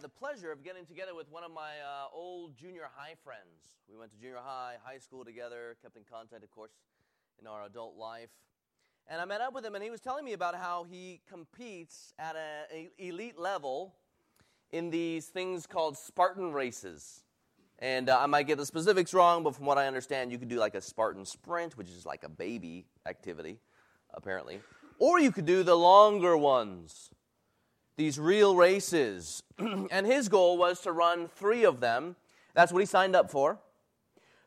had the pleasure of getting together with one of my uh, old junior high friends. We went to junior high, high school together, kept in contact, of course, in our adult life. And I met up with him, and he was telling me about how he competes at an elite level in these things called Spartan races. And uh, I might get the specifics wrong, but from what I understand, you could do like a Spartan sprint, which is like a baby activity, apparently. Or you could do the longer ones these real races. and his goal was to run three of them. That's what he signed up for.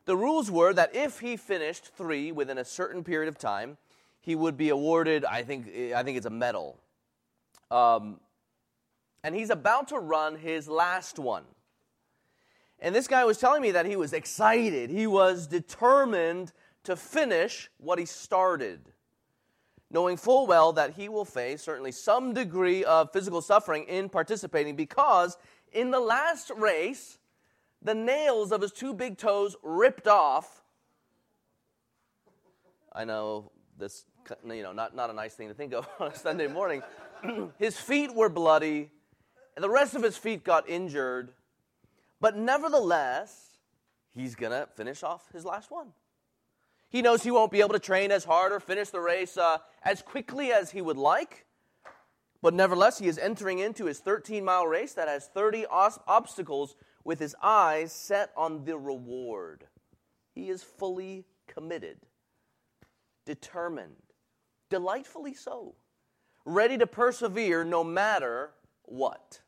The rules were that if he finished three within a certain period of time, he would be awarded, I think, I think it's a medal. Um, and he's about to run his last one. And this guy was telling me that he was excited. He was determined to finish what he started knowing full well that he will face certainly some degree of physical suffering in participating because in the last race, the nails of his two big toes ripped off. I know this, you know, not, not a nice thing to think of on a Sunday morning. his feet were bloody, and the rest of his feet got injured. But nevertheless, he's going to finish off his last one. He knows he won't be able to train as hard or finish the race uh, as quickly as he would like. But nevertheless, he is entering into his 13 mile race that has 30 os- obstacles with his eyes set on the reward. He is fully committed, determined, delightfully so, ready to persevere no matter what.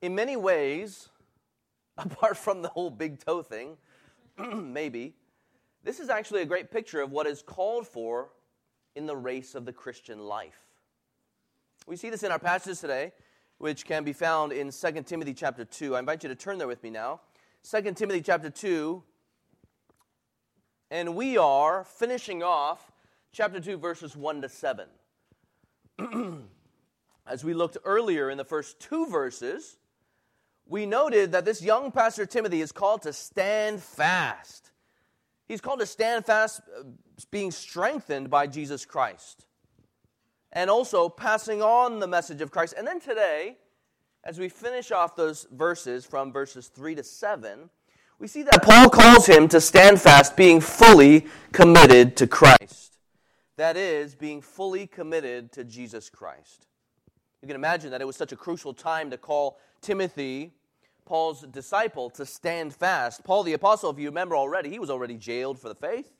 In many ways, apart from the whole big toe thing, maybe, this is actually a great picture of what is called for in the race of the Christian life. We see this in our passages today, which can be found in 2 Timothy chapter 2. I invite you to turn there with me now. 2 Timothy chapter 2. And we are finishing off chapter 2, verses 1 to 7. As we looked earlier in the first two verses, we noted that this young pastor Timothy is called to stand fast. He's called to stand fast, uh, being strengthened by Jesus Christ, and also passing on the message of Christ. And then today, as we finish off those verses from verses 3 to 7, we see that Paul calls him to stand fast, being fully committed to Christ. That is, being fully committed to Jesus Christ. You can imagine that it was such a crucial time to call Timothy, Paul's disciple, to stand fast. Paul the Apostle, if you remember already, he was already jailed for the faith.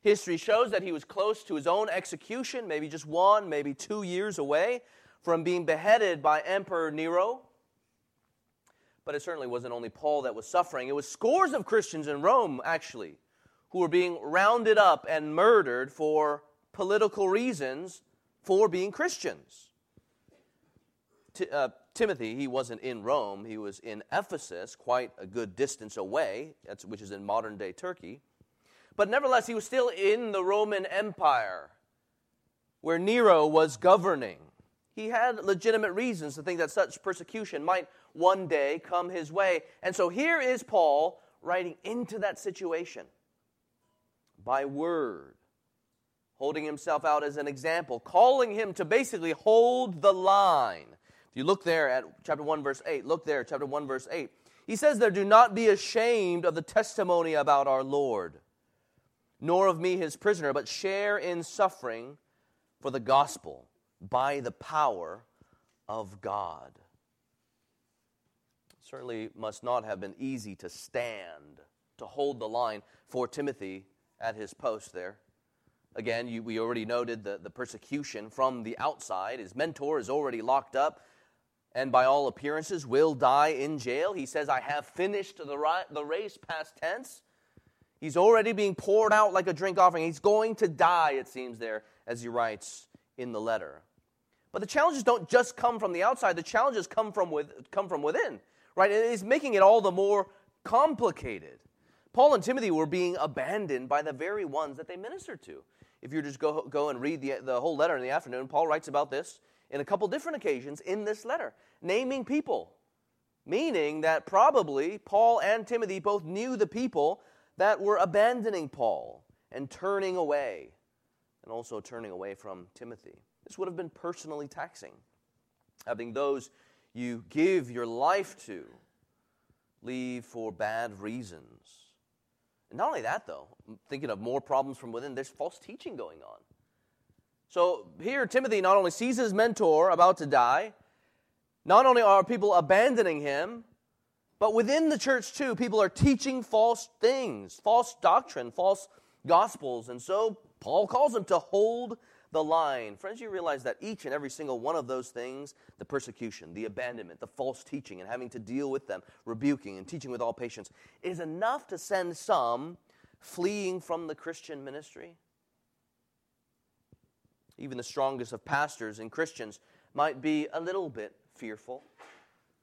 History shows that he was close to his own execution, maybe just one, maybe two years away from being beheaded by Emperor Nero. But it certainly wasn't only Paul that was suffering, it was scores of Christians in Rome, actually, who were being rounded up and murdered for political reasons for being Christians. Uh, Timothy, he wasn't in Rome, he was in Ephesus, quite a good distance away, which is in modern day Turkey. But nevertheless, he was still in the Roman Empire where Nero was governing. He had legitimate reasons to think that such persecution might one day come his way. And so here is Paul writing into that situation by word, holding himself out as an example, calling him to basically hold the line you look there at chapter 1, verse 8, look there, chapter 1, verse 8. He says there, Do not be ashamed of the testimony about our Lord, nor of me, his prisoner, but share in suffering for the gospel by the power of God. Certainly must not have been easy to stand, to hold the line for Timothy at his post there. Again, you, we already noted the, the persecution from the outside. His mentor is already locked up and by all appearances will die in jail. He says, I have finished the, the race, past tense. He's already being poured out like a drink offering. He's going to die, it seems there, as he writes in the letter. But the challenges don't just come from the outside, the challenges come from, with, come from within, right? And it's making it all the more complicated. Paul and Timothy were being abandoned by the very ones that they ministered to. If you just go, go and read the, the whole letter in the afternoon, Paul writes about this in a couple different occasions in this letter, naming people, meaning that probably Paul and Timothy both knew the people that were abandoning Paul and turning away, and also turning away from Timothy. This would have been personally taxing. having those you give your life to leave for bad reasons. And not only that, though, I'm thinking of more problems from within, there's false teaching going on. So here, Timothy not only sees his mentor about to die, not only are people abandoning him, but within the church too, people are teaching false things, false doctrine, false gospels. And so Paul calls them to hold the line. Friends, you realize that each and every single one of those things the persecution, the abandonment, the false teaching, and having to deal with them, rebuking and teaching with all patience is enough to send some fleeing from the Christian ministry. Even the strongest of pastors and Christians might be a little bit fearful,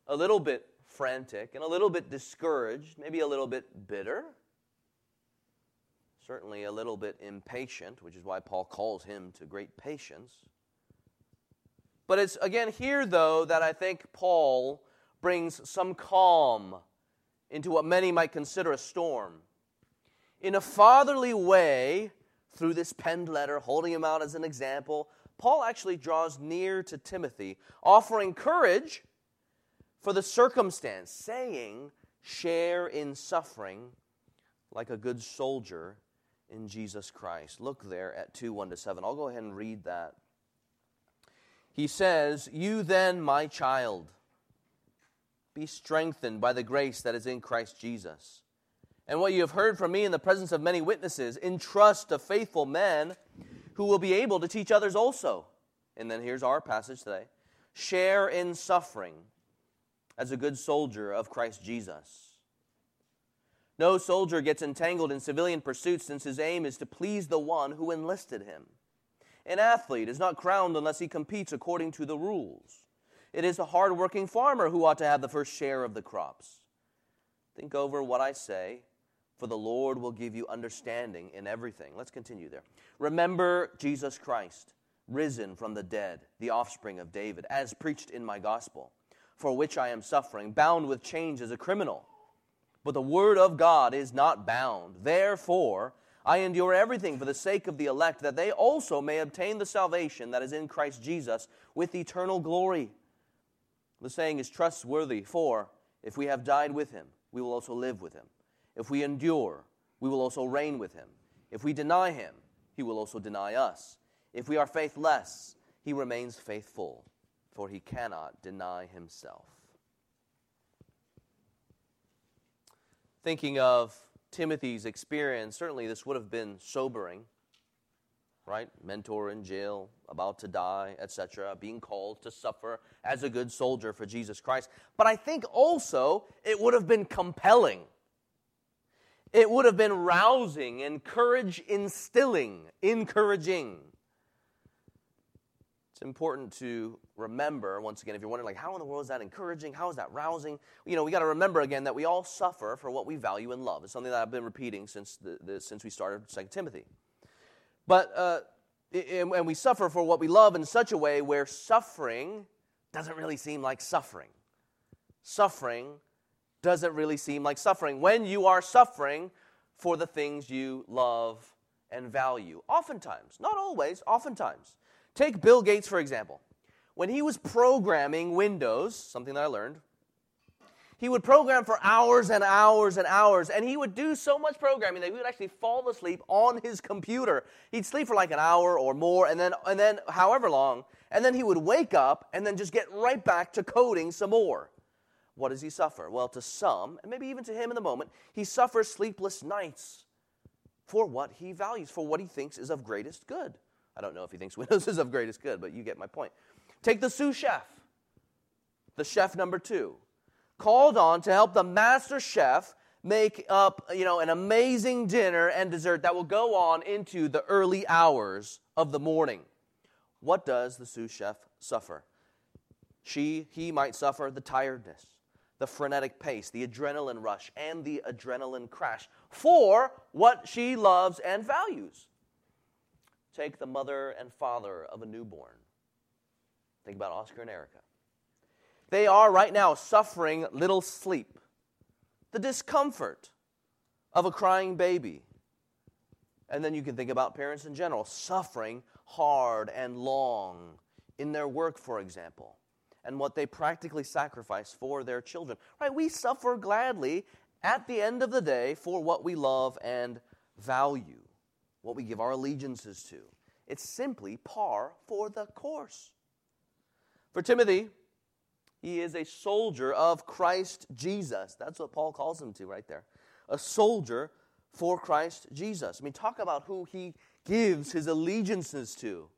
a little bit frantic, and a little bit discouraged, maybe a little bit bitter certainly a little bit impatient, which is why Paul calls him to great patience. But it's again here, though, that I think Paul brings some calm into what many might consider a storm. In a fatherly way, through this penned letter, holding him out as an example, Paul actually draws near to Timothy, offering courage for the circumstance, saying, Share in suffering like a good soldier in Jesus Christ. Look there at 2 1 to 7. I'll go ahead and read that. He says, You then, my child, be strengthened by the grace that is in Christ Jesus. And what you have heard from me in the presence of many witnesses, entrust to faithful men who will be able to teach others also. And then here's our passage today share in suffering as a good soldier of Christ Jesus. No soldier gets entangled in civilian pursuits since his aim is to please the one who enlisted him. An athlete is not crowned unless he competes according to the rules. It is the hard-working farmer who ought to have the first share of the crops. Think over what I say, for the Lord will give you understanding in everything. Let's continue there. Remember Jesus Christ, risen from the dead, the offspring of David, as preached in my gospel, for which I am suffering, bound with chains as a criminal. But the word of God is not bound. Therefore, I endure everything for the sake of the elect, that they also may obtain the salvation that is in Christ Jesus with eternal glory. The saying is trustworthy, for if we have died with him, we will also live with him. If we endure, we will also reign with him. If we deny him, he will also deny us. If we are faithless, he remains faithful, for he cannot deny himself. thinking of Timothy's experience, certainly this would have been sobering, right? Mentor in jail, about to die, etc., being called to suffer as a good soldier for Jesus Christ. But I think also it would have been compelling. It would have been rousing, and courage instilling, encouraging. It's important to remember, once again, if you're wondering, like, how in the world is that encouraging? How is that rousing? You know, we got to remember again that we all suffer for what we value and love. It's something that I've been repeating since, the, the since we started 2 Timothy. But, uh, and, and we suffer for what we love in such a way where suffering doesn't really seem like suffering. Suffering doesn't really seem like suffering when you are suffering for the things you love and value. Oftentimes, not always, oftentimes. Take Bill Gates, for example. When he was programming Windows, something that I learned, he would program for hours and hours and hours, and he would do so much programming that he would actually fall asleep on his computer. He'd sleep for like an hour or more, and then, and then however long, and then he would wake up and then just get right back to coding some more. What does he suffer? Well, to some, and maybe even to him in the moment, he suffers sleepless nights for what he values, for what he thinks is of greatest good. I don't know if he thinks Windows is of greatest good, but you get my point. Take the sous chef, the chef number two, called on to help the master chef make up you know, an amazing dinner and dessert that will go on into the early hours of the morning. What does the sous chef suffer? She, he might suffer the tiredness, the frenetic pace, the adrenaline rush, and the adrenaline crash for what she loves and values. Take the mother and father of a newborn. Think about Oscar and Erica. They are right now suffering little sleep, the discomfort of a crying baby. And then you can think about parents in general suffering hard and long in their work, for example, and what they practically sacrifice for their children. Right? We suffer gladly at the end of the day for what we love and value, what we give our allegiances to. It's simply par for the course. For Timothy, he is a soldier of Christ Jesus. That's what Paul calls him to right there. A soldier for Christ Jesus. I mean, talk about who he gives his allegiances to.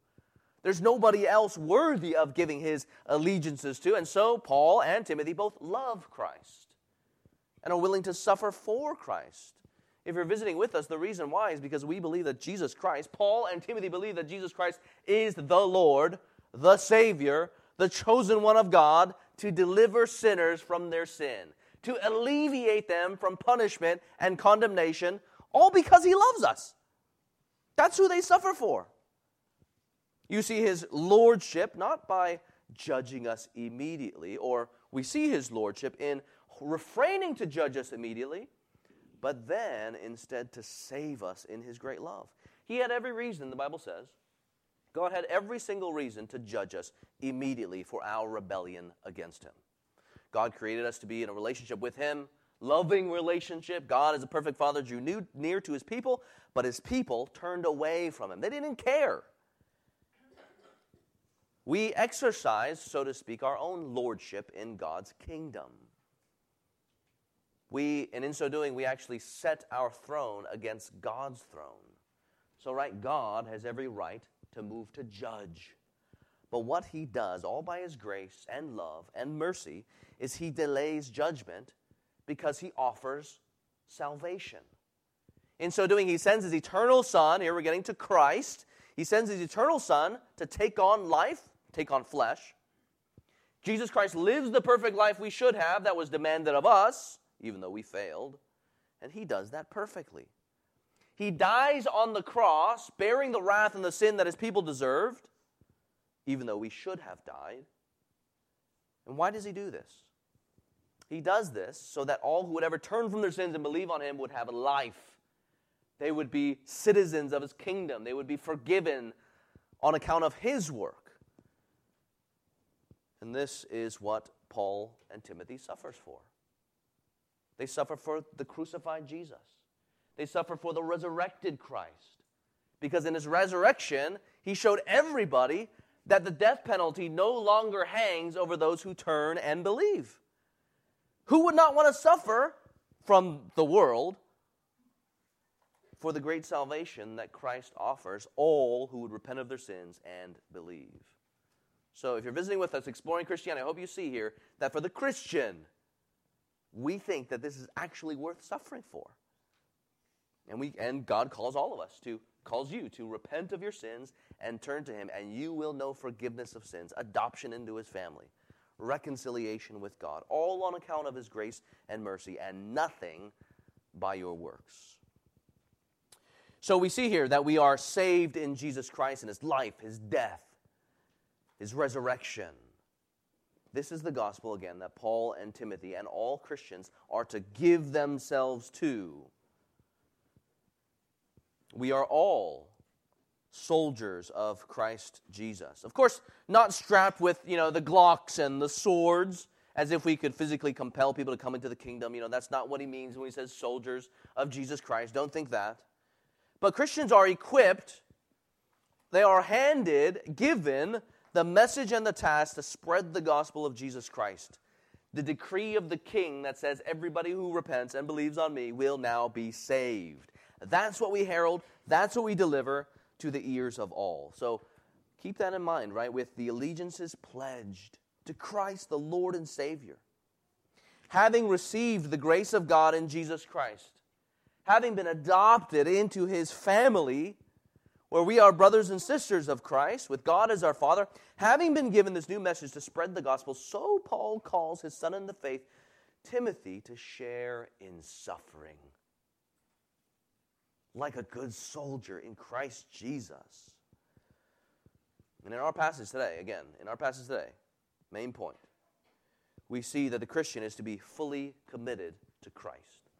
There's nobody else worthy of giving his allegiances to. And so Paul and Timothy both love Christ and are willing to suffer for Christ. If you're visiting with us, the reason why is because we believe that Jesus Christ, Paul and Timothy believe that Jesus Christ is the Lord, the Savior, the chosen one of God to deliver sinners from their sin, to alleviate them from punishment and condemnation, all because he loves us. That's who they suffer for. You see his lordship not by judging us immediately, or we see his lordship in refraining to judge us immediately, but then instead to save us in his great love. He had every reason, the Bible says. God had every single reason to judge us immediately for our rebellion against him. God created us to be in a relationship with him, loving relationship. God, as a perfect father, drew near to his people, but his people turned away from him. They didn't care we exercise, so to speak, our own lordship in God's kingdom. We, and in so doing, we actually set our throne against God's throne. So, right, God has every right to move to judge. But what he does, all by his grace and love and mercy, is he delays judgment because he offers salvation. In so doing, he sends his eternal Son, here we're getting to Christ, he sends his eternal Son to take on life take on flesh. Jesus Christ lives the perfect life we should have that was demanded of us, even though we failed. And he does that perfectly. He dies on the cross, bearing the wrath and the sin that his people deserved, even though we should have died. And why does he do this? He does this so that all who would ever turn from their sins and believe on him would have a life. They would be citizens of his kingdom. They would be forgiven on account of his work. And this is what Paul and Timothy suffers for. They suffer for the crucified Jesus. They suffer for the resurrected Christ. Because in his resurrection, he showed everybody that the death penalty no longer hangs over those who turn and believe. Who would not want to suffer from the world for the great salvation that Christ offers all who would repent of their sins and believe? So if you're visiting with us, exploring Christianity, I hope you see here that for the Christian, we think that this is actually worth suffering for. And we and God calls all of us to calls you to repent of your sins and turn to him and you will know forgiveness of sins, adoption into his family, reconciliation with God, all on account of his grace and mercy and nothing by your works. So we see here that we are saved in Jesus Christ and his life, his death, his resurrection. This is the gospel again that Paul and Timothy and all Christians are to give themselves to. We are all soldiers of Christ Jesus. Of course, not strapped with, you know, the Glocks and the swords as if we could physically compel people to come into the kingdom. You know, that's not what he means when he says soldiers of Jesus Christ. Don't think that. But Christians are equipped, they are handed, given the message and the task to spread the gospel of Jesus Christ. The decree of the king that says everybody who repents and believes on me will now be saved. That's what we herald, that's what we deliver to the ears of all. So keep that in mind, right? With the allegiances pledged to Christ, the Lord and Savior. Having received the grace of God in Jesus Christ, having been adopted into his family, where we are brothers and sisters of Christ, with God as our Father, having been given this new message to spread the gospel, so Paul calls his son in the faith, Timothy, to share in suffering. Like a good soldier in Christ Jesus. And in our passage today, again, in our passage today, main point, we see that the Christian is to be fully committed to Christ.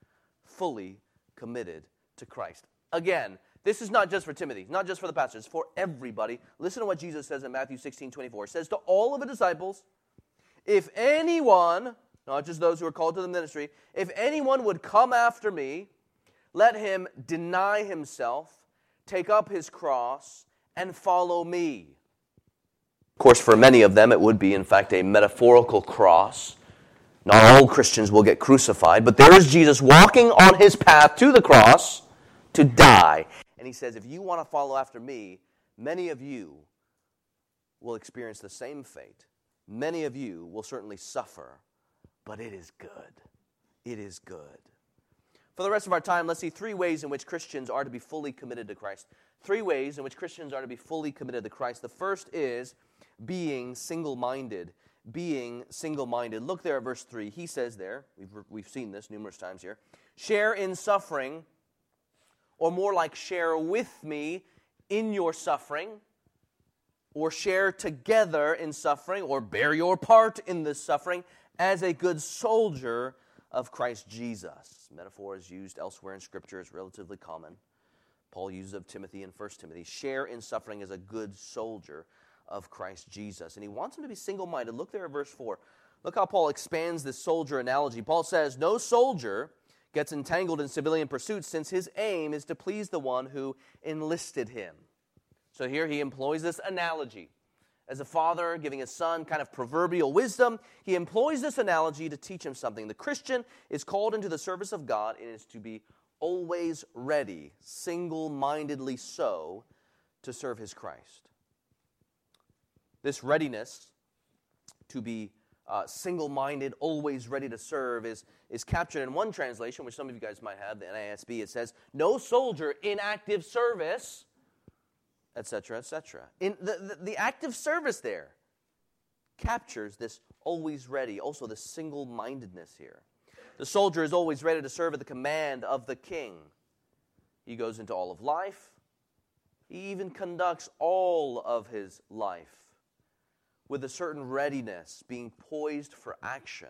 Fully committed to Christ. Again, this is not just for Timothy, not just for the pastors, for everybody. Listen to what Jesus says in Matthew 16 24. It says to all of the disciples, If anyone, not just those who are called to the ministry, if anyone would come after me, let him deny himself, take up his cross, and follow me. Of course, for many of them, it would be, in fact, a metaphorical cross. Not all Christians will get crucified, but there is Jesus walking on his path to the cross to die. And he says, If you want to follow after me, many of you will experience the same fate. Many of you will certainly suffer, but it is good. It is good. For the rest of our time, let's see three ways in which Christians are to be fully committed to Christ. Three ways in which Christians are to be fully committed to Christ. The first is being single minded. Being single minded. Look there at verse 3. He says there, we've, we've seen this numerous times here share in suffering, or more like share with me in your suffering, or share together in suffering, or bear your part in this suffering as a good soldier of Christ Jesus. Metaphor is used elsewhere in Scripture, is relatively common. Paul uses of Timothy in 1 Timothy. Share in suffering as a good soldier of Christ Jesus. And he wants him to be single minded. Look there at verse 4. Look how Paul expands this soldier analogy. Paul says, No soldier gets entangled in civilian pursuits since his aim is to please the one who enlisted him. So here he employs this analogy. As a father giving his son kind of proverbial wisdom, he employs this analogy to teach him something. The Christian is called into the service of God and is to be always ready, single mindedly so, to serve his Christ. This readiness to be uh, single minded, always ready to serve is, is captured in one translation, which some of you guys might have, the NASB. It says, No soldier in active service, etc., etc. In the, the, the active service there captures this always ready, also the single mindedness here. The soldier is always ready to serve at the command of the king. He goes into all of life, he even conducts all of his life with a certain readiness, being poised for action.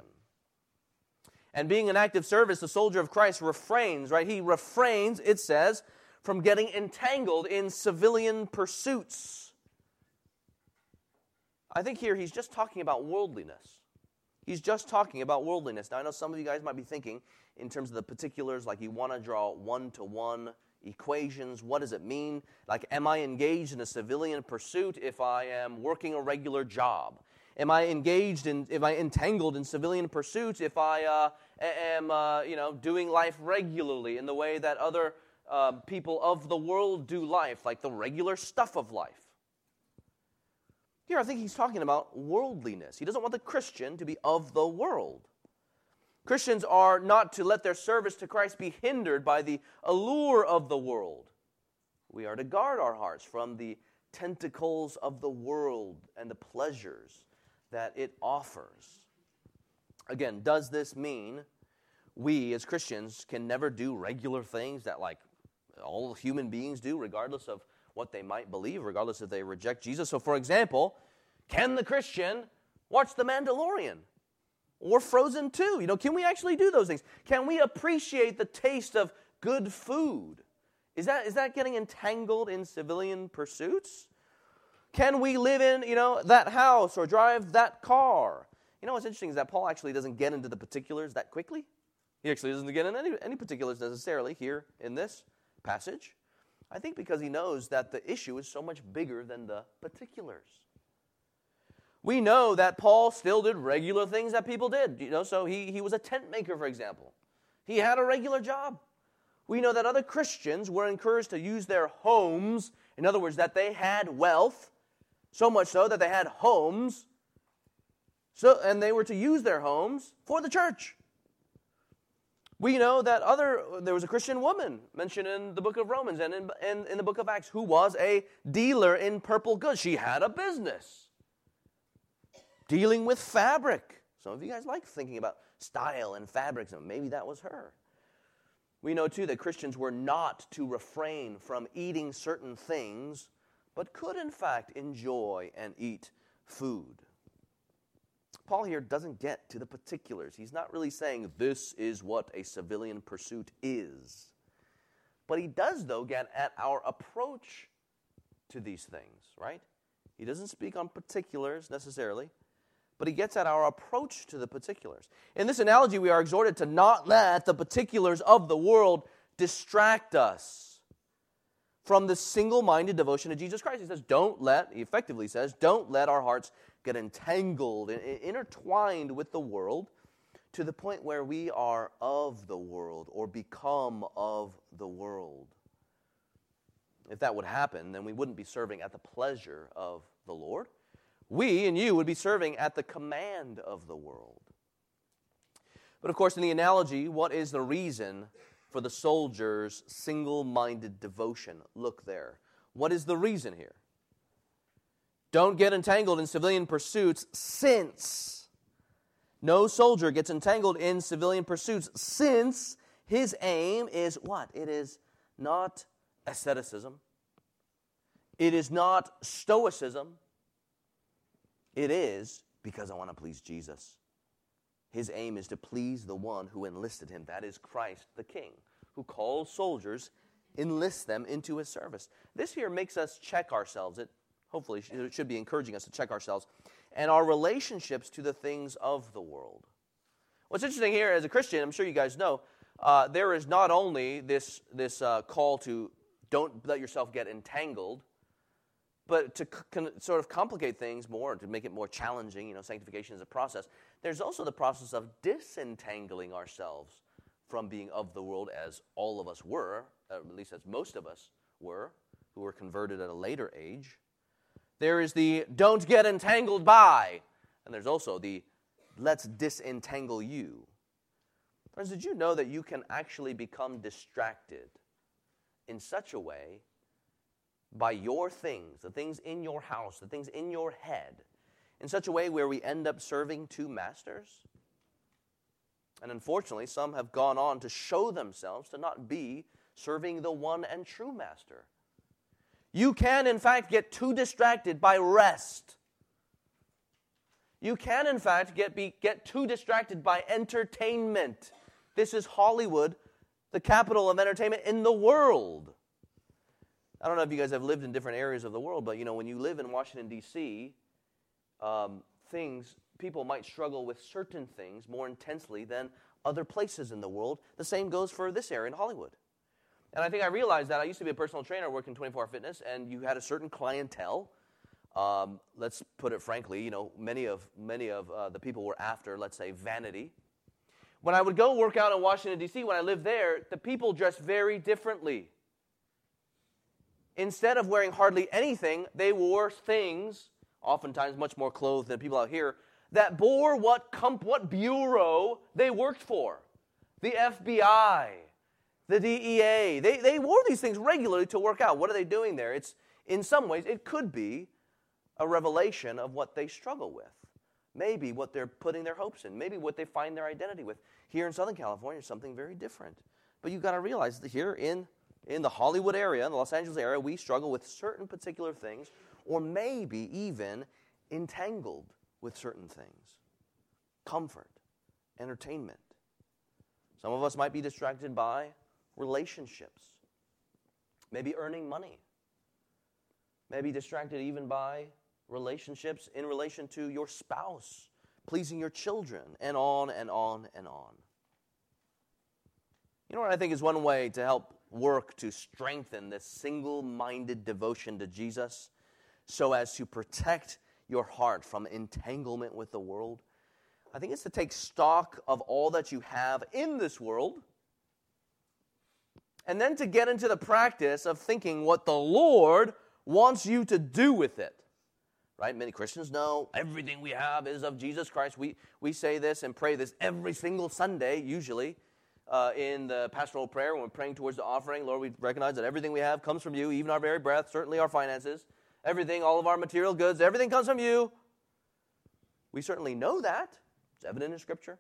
And being an active service, the soldier of Christ refrains, right? He refrains, it says, from getting entangled in civilian pursuits. I think here he's just talking about worldliness. He's just talking about worldliness. Now, I know some of you guys might be thinking in terms of the particulars, like you want to draw one to one equations. What does it mean? Like, am I engaged in a civilian pursuit if I am working a regular job? Am I engaged in, am I entangled in civilian pursuits if I uh, am, uh, you know, doing life regularly in the way that other uh, people of the world do life, like the regular stuff of life? Here, I think he's talking about worldliness. He doesn't want the Christian to be of the world. Christians are not to let their service to Christ be hindered by the allure of the world. We are to guard our hearts from the tentacles of the world and the pleasures that it offers. Again, does this mean we as Christians can never do regular things that, like, all human beings do, regardless of what they might believe, regardless if they reject Jesus? So, for example, can the Christian watch The Mandalorian? Or Frozen 2. You know, can we actually do those things? Can we appreciate the taste of good food? Is that, is that getting entangled in civilian pursuits? Can we live in, you know, that house or drive that car? You know what's interesting is that Paul actually doesn't get into the particulars that quickly. He actually doesn't get into any, any particulars necessarily here in this passage. I think because he knows that the issue is so much bigger than the particulars we know that Paul still did regular things that people did. You know, so he, he was a tent maker, for example. He had a regular job. We know that other Christians were encouraged to use their homes, in other words, that they had wealth, so much so that they had homes, so, and they were to use their homes for the church. We know that other there was a Christian woman mentioned in the book of Romans and in, in, in the book of Acts who was a dealer in purple goods. She had a business dealing with fabric. Some of you guys like thinking about style and fabrics, and maybe that was her. We know too that Christians were not to refrain from eating certain things, but could in fact enjoy and eat food. Paul here doesn't get to the particulars. He's not really saying this is what a civilian pursuit is. But he does, though, get at our approach to these things, right? He doesn't speak on particulars necessarily, but he gets at our approach to the particulars. In this analogy, we are exhorted to not let the particulars of the world distract us from the single minded devotion to Jesus Christ. He says, don't let, he effectively says, don't let our hearts get entangled and intertwined with the world to the point where we are of the world or become of the world. If that would happen, then we wouldn't be serving at the pleasure of the Lord. We and you would be serving at the command of the world. But of course, in the analogy, what is the reason for the soldier's single minded devotion? Look there. What is the reason here? Don't get entangled in civilian pursuits since no soldier gets entangled in civilian pursuits since his aim is what? It is not asceticism. It is not stoicism. It is because I want to please Jesus. His aim is to please the one who enlisted him, that is Christ the King, who calls soldiers, enlists them into his service. This here makes us check ourselves. It hopefully it should be encouraging us to check ourselves and our relationships to the things of the world. What's interesting here, as a Christian, I'm sure you guys know, uh, there is not only this, this uh, call to don't let yourself get entangled, but to con- sort of complicate things more, to make it more challenging, you know, sanctification is a process. There's also the process of disentangling ourselves from being of the world, as all of us were, at least as most of us were, who were converted at a later age. There is the don't get entangled by, and there's also the let's disentangle you. Friends, did you know that you can actually become distracted in such a way by your things, the things in your house, the things in your head, in such a way where we end up serving two masters? And unfortunately, some have gone on to show themselves to not be serving the one and true master. You can, in fact, get too distracted by rest. You can, in fact, get, be, get too distracted by entertainment. This is Hollywood, the capital of entertainment in the world. I don't know if you guys have lived in different areas of the world, but you know, when you live in Washington, D.C., um, things, people might struggle with certain things more intensely than other places in the world. The same goes for this area in Hollywood. And I think I realized that I used to be a personal trainer working 24 hour fitness, and you had a certain clientele. Um, let's put it frankly, you know, many of, many of uh, the people were after, let's say, vanity. When I would go work out in Washington, D.C., when I lived there, the people dressed very differently instead of wearing hardly anything, they wore things, oftentimes much more clothed than people out here, that bore what, comp- what bureau they worked for. The FBI, the DEA. They, they wore these things regularly to work out. What are they doing there? It's, in some ways, it could be a revelation of what they struggle with. Maybe what they're putting their hopes in. Maybe what they find their identity with. Here in Southern California, something very different. But you've got to realize that here in in the Hollywood area, in the Los Angeles area, we struggle with certain particular things, or maybe even entangled with certain things comfort, entertainment. Some of us might be distracted by relationships, maybe earning money, maybe distracted even by relationships in relation to your spouse, pleasing your children, and on and on and on. You know what I think is one way to help work to strengthen this single minded devotion to Jesus so as to protect your heart from entanglement with the world? I think it's to take stock of all that you have in this world and then to get into the practice of thinking what the Lord wants you to do with it. Right? Many Christians know everything we have is of Jesus Christ. We, we say this and pray this every single Sunday, usually uh, in the pastoral prayer when we're praying towards the offering. Lord, we recognize that everything we have comes from you, even our very breath, certainly our finances, everything, all of our material goods, everything comes from you. We certainly know that. It's evident in Scripture.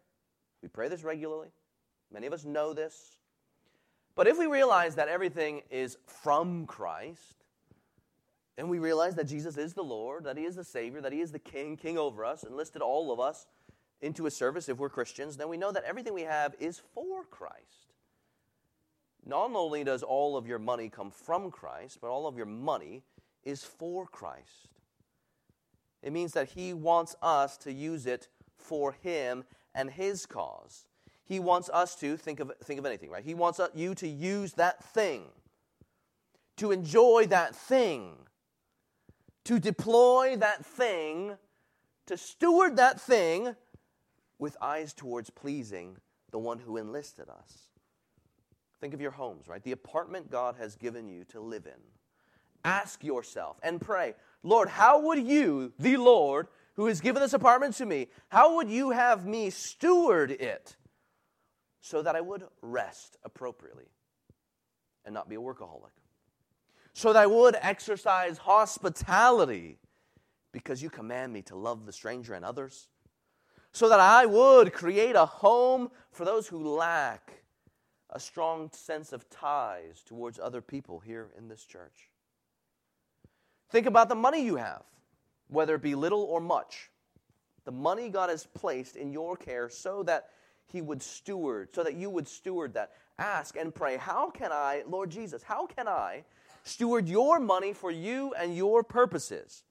We pray this regularly. Many of us know this. But if we realize that everything is from Christ, and we realize that Jesus is the Lord, that He is the Savior, that He is the King, King over us, enlisted all of us into a service if we're Christians, then we know that everything we have is for Christ. Not only does all of your money come from Christ, but all of your money is for Christ. It means that He wants us to use it for Him and His cause. He wants us to think of, think of anything, right? He wants you to use that thing, to enjoy that thing, to deploy that thing, to steward that thing with eyes towards pleasing the one who enlisted us. Think of your homes, right? The apartment God has given you to live in. Ask yourself and pray, Lord, how would you, the Lord, who has given this apartment to me, how would you have me steward it so that I would rest appropriately and not be a workaholic? So that I would exercise hospitality because you command me to love the stranger and others? So that I would create a home for those who lack a strong sense of ties towards other people here in this church. Think about the money you have, whether it be little or much. The money God has placed in your care so that He would steward, so that you would steward that. Ask and pray, How can I, Lord Jesus, how can I steward your money for you and your purposes?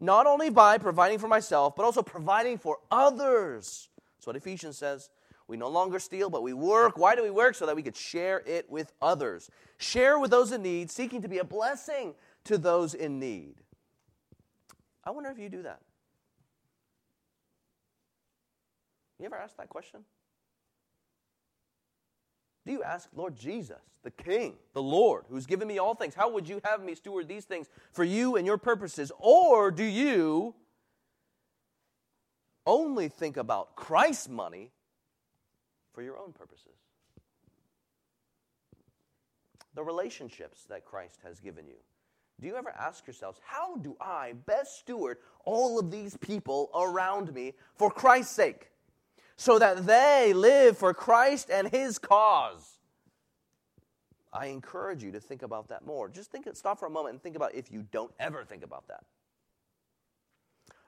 Not only by providing for myself, but also providing for others. That's what Ephesians says. We no longer steal, but we work. Why do we work? So that we could share it with others. Share with those in need, seeking to be a blessing to those in need. I wonder if you do that. You ever ask that question? Do you ask, Lord Jesus, the King, the Lord, who's given me all things, how would you have me steward these things for you and your purposes? Or do you only think about Christ's money for your own purposes? The relationships that Christ has given you. Do you ever ask yourselves, how do I best steward all of these people around me for Christ's sake? So that they live for Christ and His cause. I encourage you to think about that more. Just think, stop for a moment and think about if you don't ever think about that.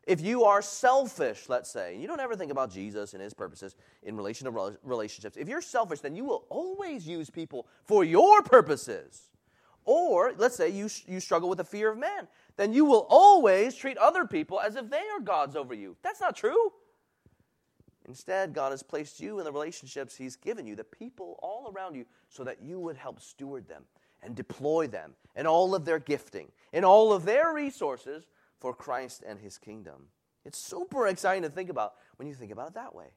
If you are selfish, let's say, and you don't ever think about Jesus and his purposes in relation to relationships, if you're selfish, then you will always use people for your purposes. Or, let's say you, you struggle with the fear of man, then you will always treat other people as if they are gods over you. That's not true. Instead, God has placed you in the relationships He's given you, the people all around you, so that you would help steward them and deploy them and all of their gifting and all of their resources for Christ and his kingdom. It's super exciting to think about when you think about it that way.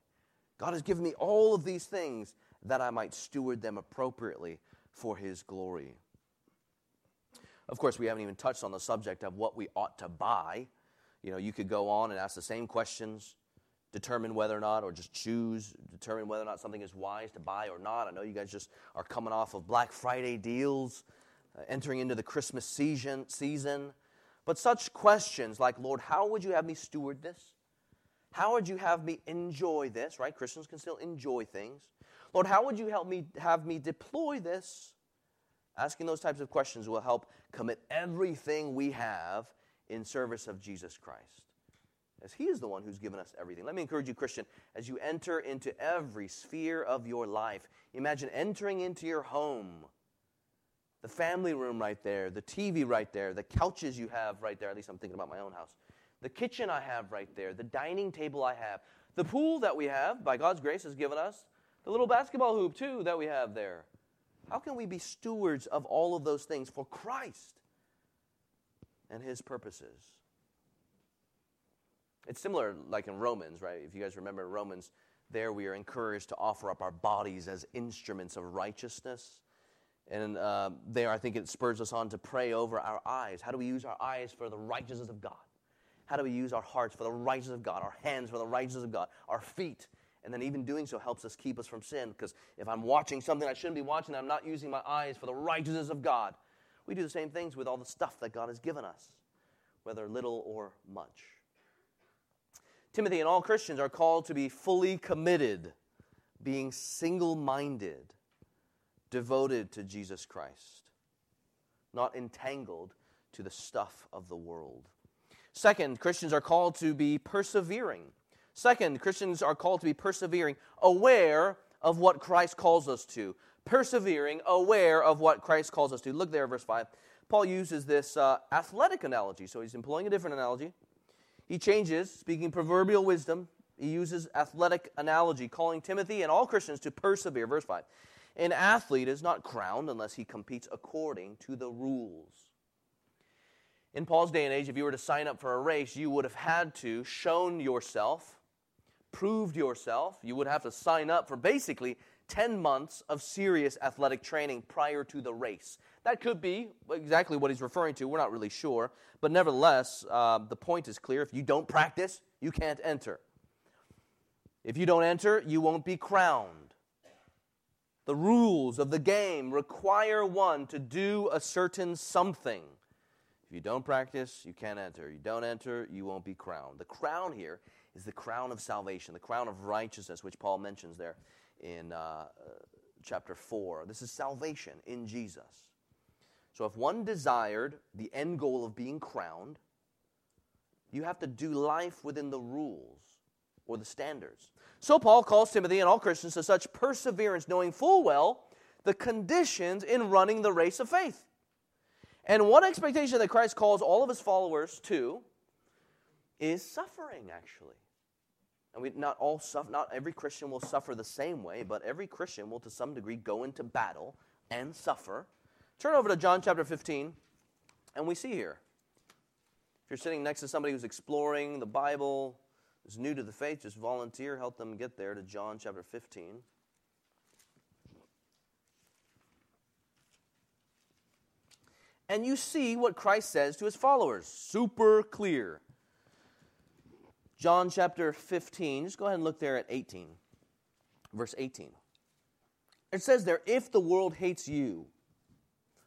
God has given me all of these things that I might steward them appropriately for his glory. Of course, we haven't even touched on the subject of what we ought to buy. You know, you could go on and ask the same questions, determine whether or not, or just choose, determine whether or not something is wise to buy or not. I know you guys just are coming off of Black Friday deals, uh, entering into the Christmas season. season. But such questions like, Lord, how would you have me steward this? How would you have me enjoy this? Right? Christians can still enjoy things. Lord, how would you help me have me deploy this? Asking those types of questions will help commit everything we have in service of Jesus Christ. As He is the one who's given us everything. Let me encourage you, Christian, as you enter into every sphere of your life, imagine entering into your home the family room right there, the TV right there, the couches you have right there. At least I'm thinking about my own house. The kitchen I have right there, the dining table I have, the pool that we have, by God's grace, has given us, the little basketball hoop, too, that we have there. How can we be stewards of all of those things for Christ and His purposes? It's similar, like in Romans, right? If you guys remember Romans, there we are encouraged to offer up our bodies as instruments of righteousness. And uh, there, I think it spurs us on to pray over our eyes. How do we use our eyes for the righteousness of God? How do we use our hearts for the righteousness of God, our hands for the righteousness of God, our feet? And then even doing so helps us keep us from sin. Because if I'm watching something I shouldn't be watching, I'm not using my eyes for the righteousness of God. We do the same things with all the stuff that God has given us, whether little or much. Timothy and all Christians are called to be fully committed, being single minded devoted to Jesus Christ, not entangled to the stuff of the world. Second, Christians are called to be persevering. Second, Christians are called to be persevering, aware of what Christ calls us to. Persevering, aware of what Christ calls us to. Look there, verse 5. Paul uses this uh, athletic analogy, so he's employing a different analogy. He changes, speaking proverbial wisdom, he uses athletic analogy, calling Timothy and all Christians to persevere. Verse 5. An athlete is not crowned unless he competes according to the rules. In Paul's day and age, if you were to sign up for a race, you would have had to shown yourself, proved yourself. You would have to sign up for basically 10 months of serious athletic training prior to the race. That could be exactly what he's referring to. We're not really sure. But nevertheless, uh, the point is clear. If you don't practice, you can't enter. If you don't enter, you won't be crowned. The rules of the game require one to do a certain something. If you don't practice, you can't enter. You don't enter, you won't be crowned. The crown here is the crown of salvation, the crown of righteousness, which Paul mentions there in uh, uh, chapter 4. This is salvation in Jesus. So if one desired the end goal of being crowned, you have to do life within the rules or the standards. So Paul calls Timothy and all Christians to such perseverance, knowing full well the conditions in running the race of faith. And one expectation that Christ calls all of his followers to is suffering, actually. And we not all suffer, not every Christian will suffer the same way, but every Christian will to some degree go into battle and suffer. Turn over to John chapter 15, and we see here. If you're sitting next to somebody who's exploring the Bible, is new to the faith, just volunteer, help them get there to John chapter 15. And you see what Christ says to his followers. Super clear. John chapter 15, just go ahead and look there at 18. Verse 18. It says there, if the world hates you,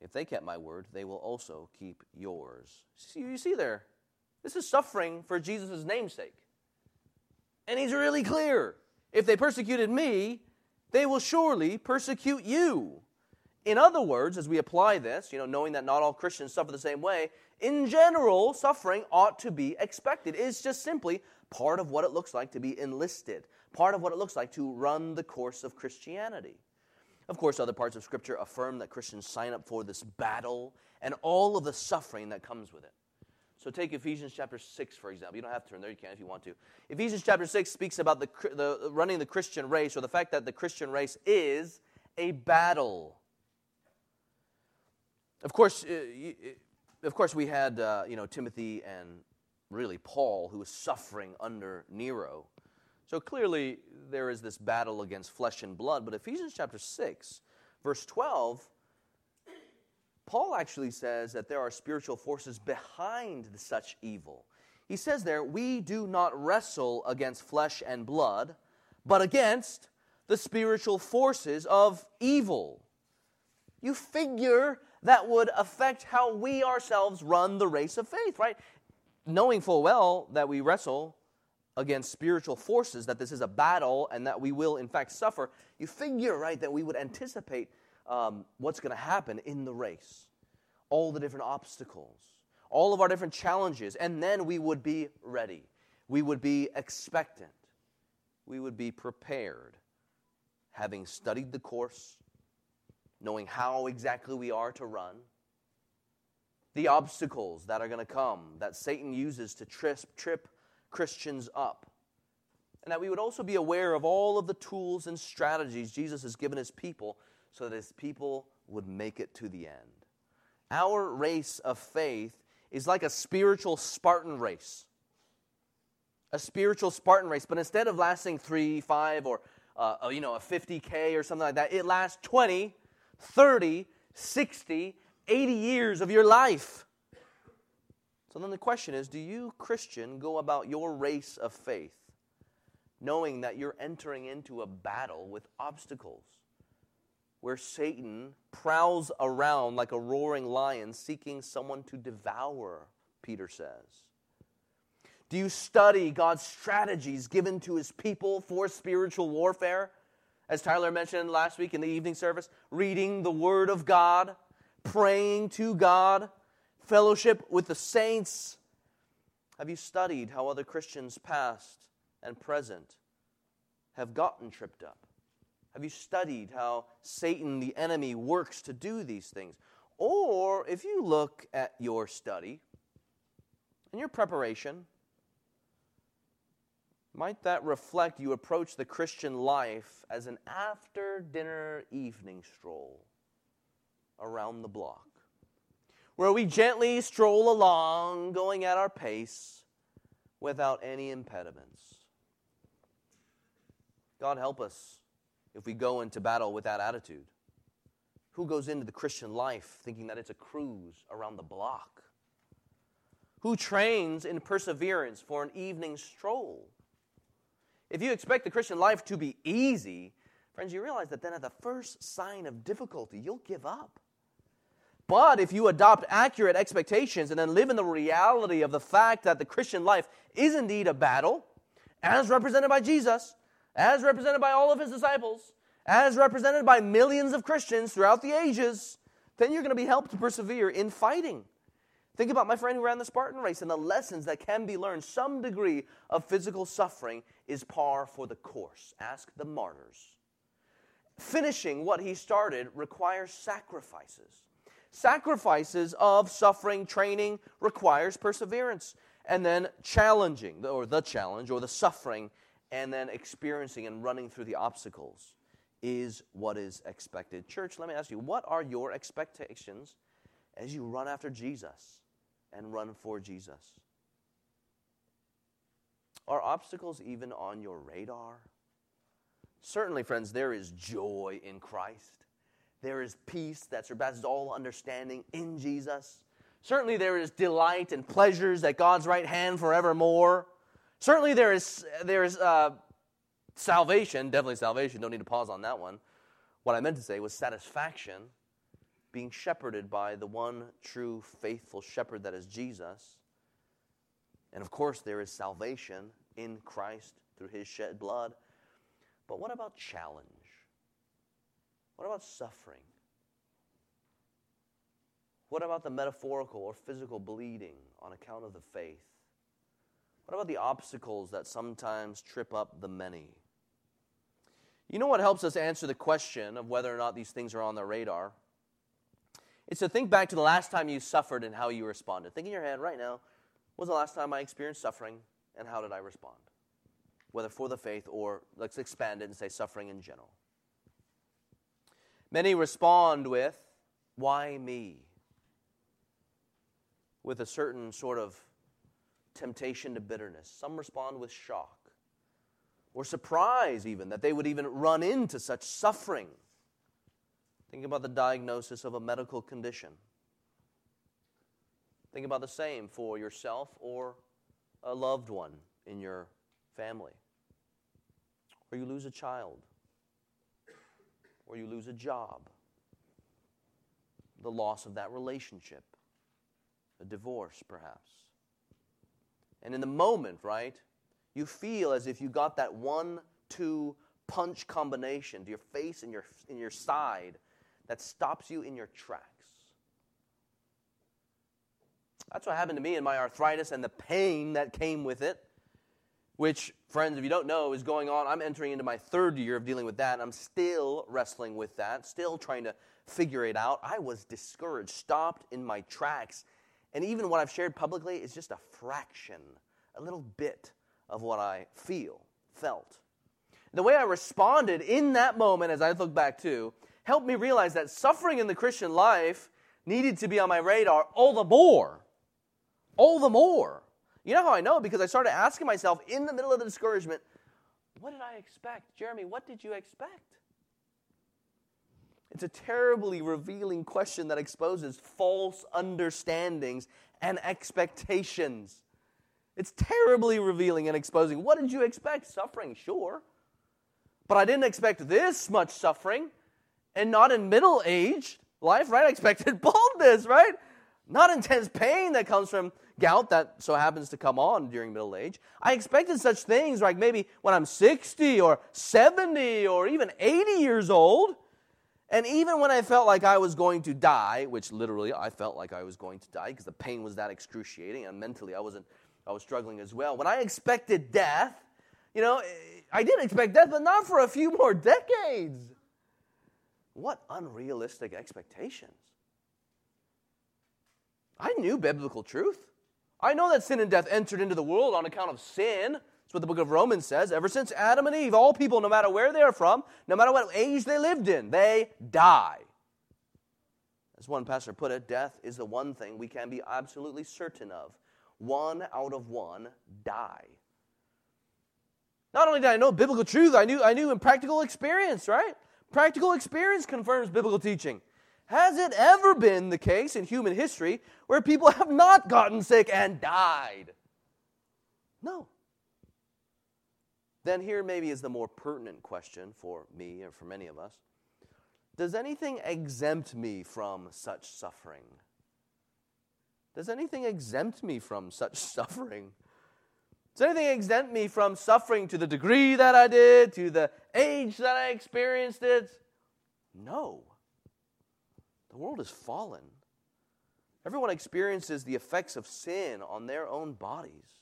If they kept my word, they will also keep yours. See, you see there, this is suffering for Jesus' namesake. And he's really clear. If they persecuted me, they will surely persecute you. In other words, as we apply this, you know, knowing that not all Christians suffer the same way, in general, suffering ought to be expected. It's just simply part of what it looks like to be enlisted, part of what it looks like to run the course of Christianity. Of course, other parts of Scripture affirm that Christians sign up for this battle and all of the suffering that comes with it. So take Ephesians chapter 6, for example. You don't have to turn there, you can if you want to. Ephesians chapter 6 speaks about the, the running the Christian race, or the fact that the Christian race is a battle. Of course, uh, of course, we had uh, you know Timothy and really Paul, who was suffering under Nero. So clearly, there is this battle against flesh and blood. But Ephesians chapter 6, verse 12 Paul actually says that there are spiritual forces behind such evil. He says there, we do not wrestle against flesh and blood, but against the spiritual forces of evil. You figure that would affect how we ourselves run the race of faith, right? Knowing full well that we wrestle against spiritual forces, that this is a battle and that we will in fact suffer, you figure, right, that we would anticipate um, what's going to happen in the race, all the different obstacles, all of our different challenges, and then we would be ready. We would be expectant. We would be prepared, having studied the course, knowing how exactly we are to run, the obstacles that are going to come that Satan uses to trip, trip Christians up. And that we would also be aware of all of the tools and strategies Jesus has given his people so that his people would make it to the end. Our race of faith is like a spiritual Spartan race. A spiritual Spartan race, but instead of lasting three, five, or uh, uh you know, a 50K or something like that, it lasts 20, 30, 60, 80 years of your life. So then the question is do you, Christian, go about your race of faith knowing that you're entering into a battle with obstacles? where Satan prowls around like a roaring lion seeking someone to devour, Peter says. Do you study God's strategies given to his people for spiritual warfare? As Tyler mentioned last week in the evening service, reading the Word of God, praying to God, fellowship with the saints. Have you studied how other Christians, past and present, have gotten tripped up? Have you studied how Satan, the enemy, works to do these things? Or if you look at your study and your preparation, might that reflect you approach the Christian life as an after dinner evening stroll around the block, where we gently stroll along, going at our pace without any impediments? God help us if we go into battle with that attitude. Who goes into the Christian life thinking that it's a cruise around the block? Who trains in perseverance for an evening stroll? If you expect the Christian life to be easy, friends, you realize that then at the first sign of difficulty, you'll give up. But if you adopt accurate expectations and then live in the reality of the fact that the Christian life is indeed a battle, as represented by Jesus, as represented by all of his disciples, as represented by millions of Christians throughout the ages, then you're going to be helped to persevere in fighting. Think about my friend who ran the Spartan race and the lessons that can be learned. Some degree of physical suffering is par for the course. Ask the martyrs. Finishing what he started requires sacrifices. Sacrifices of suffering training requires perseverance. And then challenging, or the challenge, or the suffering, and then experiencing and running through the obstacles is what is expected. Church, let me ask you, what are your expectations as you run after Jesus and run for Jesus? Are obstacles even on your radar? Certainly, friends, there is joy in Christ. There is peace that surpasses all understanding in Jesus. Certainly, there is delight and pleasures at God's right hand forevermore. Certainly, there is, there is uh, salvation, definitely salvation. Don't need to pause on that one. What I meant to say was satisfaction, being shepherded by the one true, faithful shepherd that is Jesus. And of course, there is salvation in Christ through his shed blood. But what about challenge? What about suffering? What about the metaphorical or physical bleeding on account of the faith? What about the obstacles that sometimes trip up the many? You know what helps us answer the question of whether or not these things are on the radar? It's to think back to the last time you suffered and how you responded. Think in your head right now, was the last time I experienced suffering and how did I respond? Whether for the faith or let's expand it and say suffering in general. Many respond with, Why me? With a certain sort of temptation to bitterness. Some respond with shock or surprise, even, that they would even run into such suffering. Think about the diagnosis of a medical condition. Think about the same for yourself or a loved one in your family. Or you lose a child. Or you lose a job. The loss of that relationship. A divorce, perhaps. And in the moment, right, you feel as if you got that one two punch combination to your face and your, in your side that stops you in your tracks. That's what happened to me in my arthritis and the pain that came with it, which, friends, if you don't know, is going on. I'm entering into my third year of dealing with that, I'm still wrestling with that, still trying to figure it out. I was discouraged, stopped in my tracks. And even what I've shared publicly is just a fraction, a little bit of what I feel, felt. The way I responded in that moment, as I look back to, helped me realize that suffering in the Christian life needed to be on my radar all the more. All the more. You know how I know? Because I started asking myself in the middle of the discouragement, what did I expect? Jeremy, what did you expect? It's a terribly revealing question that exposes false understandings and expectations. It's terribly revealing and exposing. What did you expect? Suffering, sure. But I didn't expect this much suffering, and not in middle age life, right? I expected baldness, right? Not intense pain that comes from gout that so happens to come on during middle age. I expected such things like maybe when I'm 60 or 70 or even 80 years old. And even when I felt like I was going to die, which literally I felt like I was going to die because the pain was that excruciating and mentally I wasn't I was struggling as well. When I expected death, you know, I did expect death, but not for a few more decades. What unrealistic expectations. I knew biblical truth. I know that sin and death entered into the world on account of sin. That's what the book of Romans says. Ever since Adam and Eve, all people, no matter where they are from, no matter what age they lived in, they die. As one pastor put it, death is the one thing we can be absolutely certain of. One out of one die. Not only did I know biblical truth, I knew, I knew in practical experience, right? Practical experience confirms biblical teaching. Has it ever been the case in human history where people have not gotten sick and died? No. Then here maybe is the more pertinent question for me and for many of us. Does anything exempt me from such suffering? Does anything exempt me from such suffering? Does anything exempt me from suffering to the degree that I did, to the age that I experienced it? No. The world is fallen. Everyone experiences the effects of sin on their own bodies.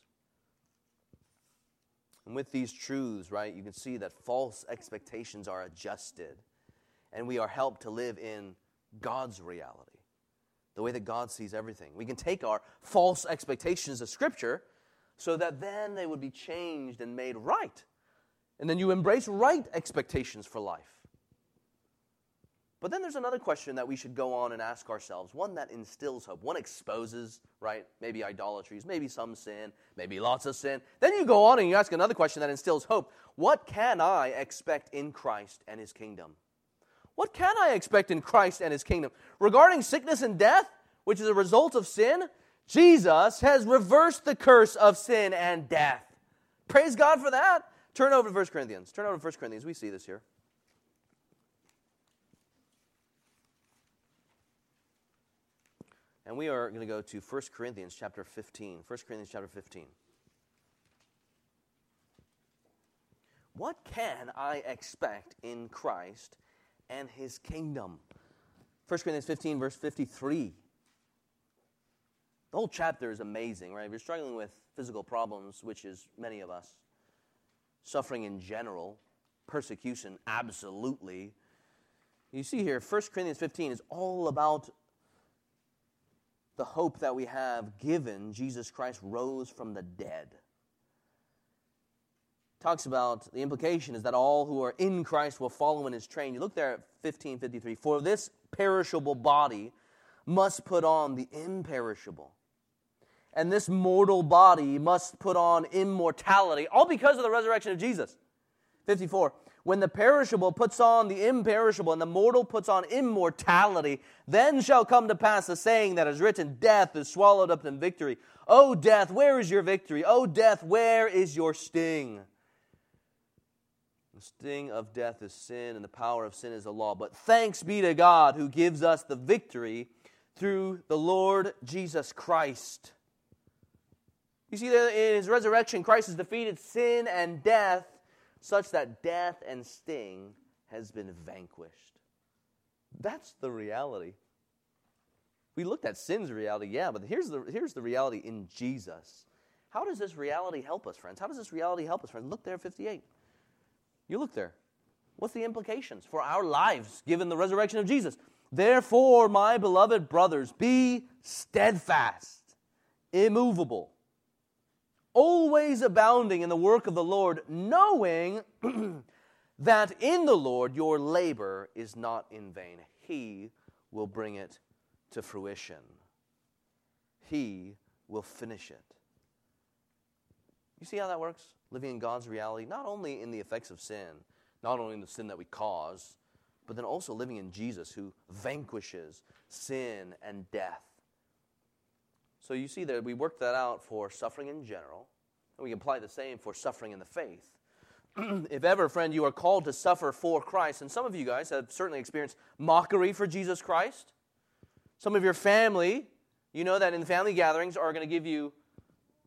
And with these truths, right, you can see that false expectations are adjusted and we are helped to live in God's reality, the way that God sees everything. We can take our false expectations of Scripture so that then they would be changed and made right. And then you embrace right expectations for life. But then there's another question that we should go on and ask ourselves, one that instills hope, one exposes, right, maybe idolatries, maybe some sin, maybe lots of sin. Then you go on and you ask another question that instills hope. What can I expect in Christ and his kingdom? What can I expect in Christ and his kingdom? Regarding sickness and death, which is a result of sin, Jesus has reversed the curse of sin and death. Praise God for that. Turn over to 1 Corinthians. Turn over to 1 Corinthians. We see this here. And we are going to go to 1 Corinthians chapter 15. 1 Corinthians chapter 15. What can I expect in Christ and his kingdom? 1 Corinthians 15, verse 53. The whole chapter is amazing, right? If you're struggling with physical problems, which is many of us, suffering in general, persecution, absolutely. You see here, 1 Corinthians 15 is all about the hope that we have given Jesus Christ rose from the dead. Talks about the implication is that all who are in Christ will follow in his train. You look there at 1553. For this perishable body must put on the imperishable and this mortal body must put on immortality, all because of the resurrection of Jesus. 54. When the perishable puts on the imperishable and the mortal puts on immortality, then shall come to pass the saying that is written Death is swallowed up in victory. O death, where is your victory? O death, where is your sting? The sting of death is sin, and the power of sin is the law. But thanks be to God who gives us the victory through the Lord Jesus Christ. You see in his resurrection, Christ has defeated sin and death such that death and sting has been vanquished. That's the reality. We looked at sin's reality, yeah, but here's the, here's the reality in Jesus. How does this reality help us, friends? How does this reality help us, friends? Look there, 58. You look there. What's the implications for our lives given the resurrection of Jesus? Therefore, my beloved brothers, be steadfast, immovable always abounding in the work of the Lord, knowing that in the Lord your labor is not in vain. He will bring it to fruition, He will finish it. You see how that works? Living in God's reality, not only in the effects of sin, not only in the sin that we cause, but then also living in Jesus who vanquishes sin and death. So you see that we worked that out for suffering in general, and we can apply the same for suffering in the faith. if ever, friend, you are called to suffer for Christ, and some of you guys have certainly experienced mockery for Jesus Christ. Some of your family You know that in family gatherings are going to give you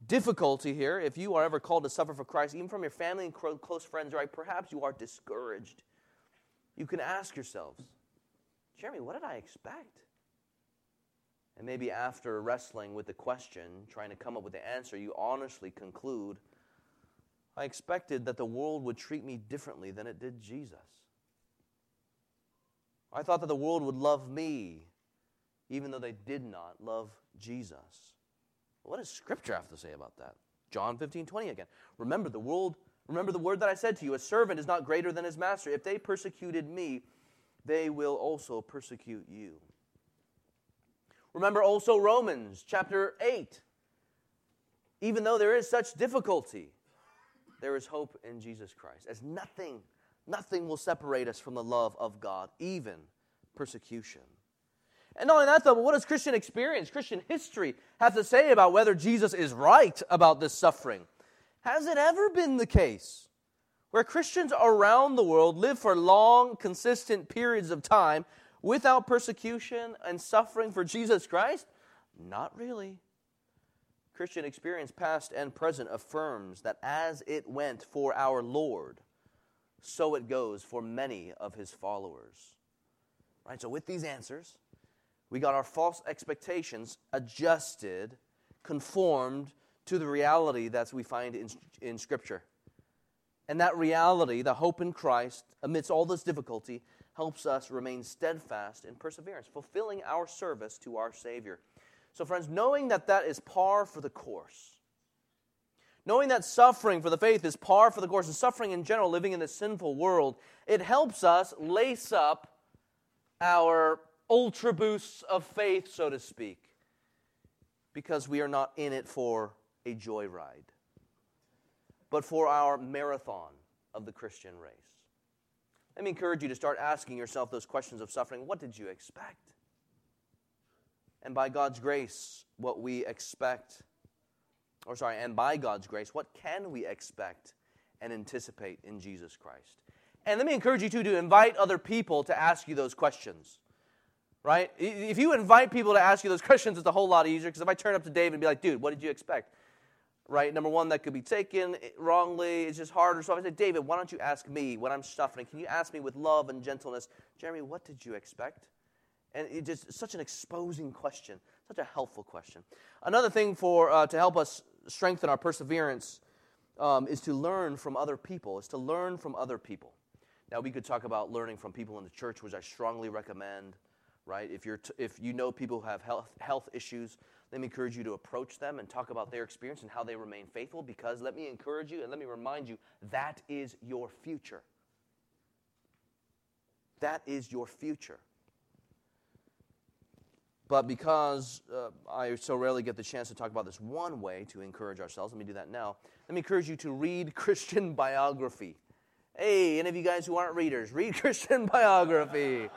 difficulty here. If you are ever called to suffer for Christ, even from your family and close friends, right? Perhaps you are discouraged. You can ask yourselves, Jeremy, what did I expect? And maybe after wrestling with the question, trying to come up with the answer, you honestly conclude, I expected that the world would treat me differently than it did Jesus. I thought that the world would love me, even though they did not love Jesus. What does Scripture have to say about that? John 15, 20 again. Remember the world, remember the word that I said to you, a servant is not greater than his master. If they persecuted me, they will also persecute you. Remember also Romans chapter 8. Even though there is such difficulty, there is hope in Jesus Christ. As nothing, nothing will separate us from the love of God, even persecution. And not only that, though, but what does Christian experience, Christian history have to say about whether Jesus is right about this suffering? Has it ever been the case where Christians around the world live for long, consistent periods of time without persecution and suffering for Jesus Christ? Not really. Christian experience, past and present, affirms that as it went for our Lord, so it goes for many of his followers. Right? So, with these answers, we got our false expectations adjusted, conformed to the reality that we find in, in Scripture. And that reality, the hope in Christ, amidst all this difficulty, helps us remain steadfast in perseverance, fulfilling our service to our Savior. So, friends, knowing that that is par for the course, knowing that suffering for the faith is par for the course, and suffering in general, living in this sinful world, it helps us lace up our ultra boosts of faith, so to speak, because we are not in it for a joyride, but for our marathon of the Christian race. Let me encourage you to start asking yourself those questions of suffering. What did you expect? And by God's grace, what we expect, or sorry, and by God's grace, what can we expect and anticipate in Jesus Christ? And let me encourage you too to invite other people to ask you those questions. Right? If you invite people to ask you those questions, it's a whole lot easier. Because if I turn up to Dave and be like, dude, what did you expect? Right? Number one, that could be taken wrongly. It's just harder. So I say, David, why don't you ask me when I'm suffering? Can you ask me with love and gentleness, Jeremy, what did you expect? And it's just such an exposing question, such a helpful question. Another thing for uh, to help us strengthen our perseverance um, is to learn from other people. Is to learn from other people. Now we could talk about learning from people in the church, which I strongly recommend. Right? If you're t- if you know people who have health health issues, let me encourage you to approach them and talk about their experience and how they remain faithful. Because let me encourage you and let me remind you that is your future. That is your future. But because uh, I so rarely get the chance to talk about this one way to encourage ourselves, let me do that now. Let me encourage you to read Christian biography. Hey, any of you guys who aren't readers, read Christian biography.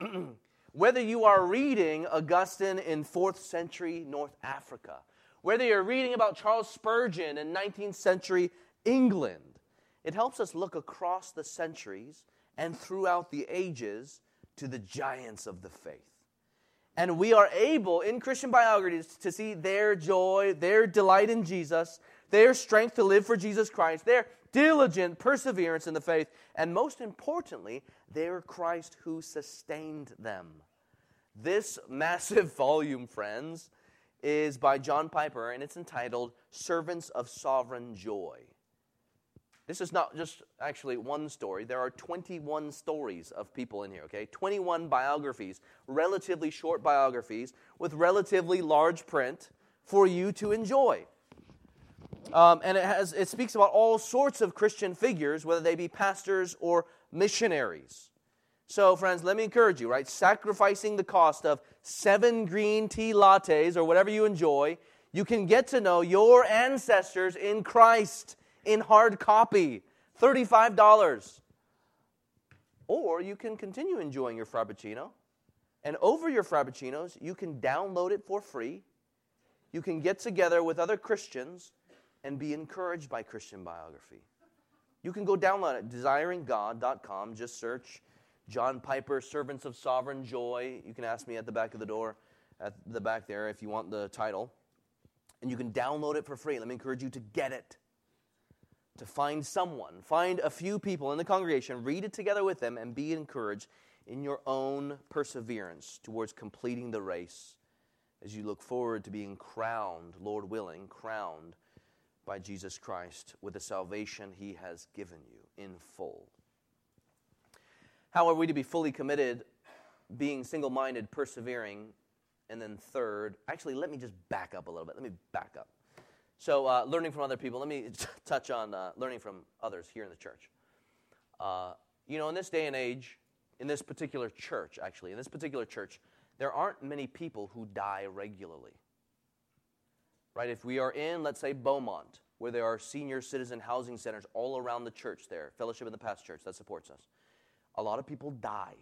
whether you are reading Augustine in 4th century North Africa, whether you're reading about Charles Spurgeon in 19th century England, it helps us look across the centuries and throughout the ages to the giants of the faith. And we are able in Christian biographies to see their joy, their delight in Jesus, their strength to live for Jesus Christ, their diligent perseverance in the faith, and most importantly, their Christ who sustained them. This massive volume, friends, is by John Piper, and it's entitled Servants of Sovereign Joy. This is not just actually one story. There are 21 stories of people in here, okay? 21 biographies, relatively short biographies with relatively large print for you to enjoy. Um, and it, has, it speaks about all sorts of Christian figures, whether they be pastors or missionaries. So, friends, let me encourage you, right? Sacrificing the cost of seven green tea lattes or whatever you enjoy, you can get to know your ancestors in Christ in hard copy, $35. Or you can continue enjoying your Frappuccino. And over your Frappuccinos, you can download it for free. You can get together with other Christians and be encouraged by Christian biography. You can go download it, desiringgod.com. Just search John Piper, Servants of Sovereign Joy. You can ask me at the back of the door, at the back there if you want the title. And you can download it for free. Let me encourage you to get it. To find someone, find a few people in the congregation, read it together with them, and be encouraged in your own perseverance towards completing the race as you look forward to being crowned, Lord willing, crowned by Jesus Christ with the salvation he has given you in full. How are we to be fully committed, being single minded, persevering, and then third, actually, let me just back up a little bit. Let me back up. So, uh, learning from other people, let me touch on uh, learning from others here in the church. Uh, you know, in this day and age, in this particular church, actually, in this particular church, there aren't many people who die regularly. Right? If we are in, let's say, Beaumont, where there are senior citizen housing centers all around the church there, Fellowship in the Pass Church that supports us, a lot of people die.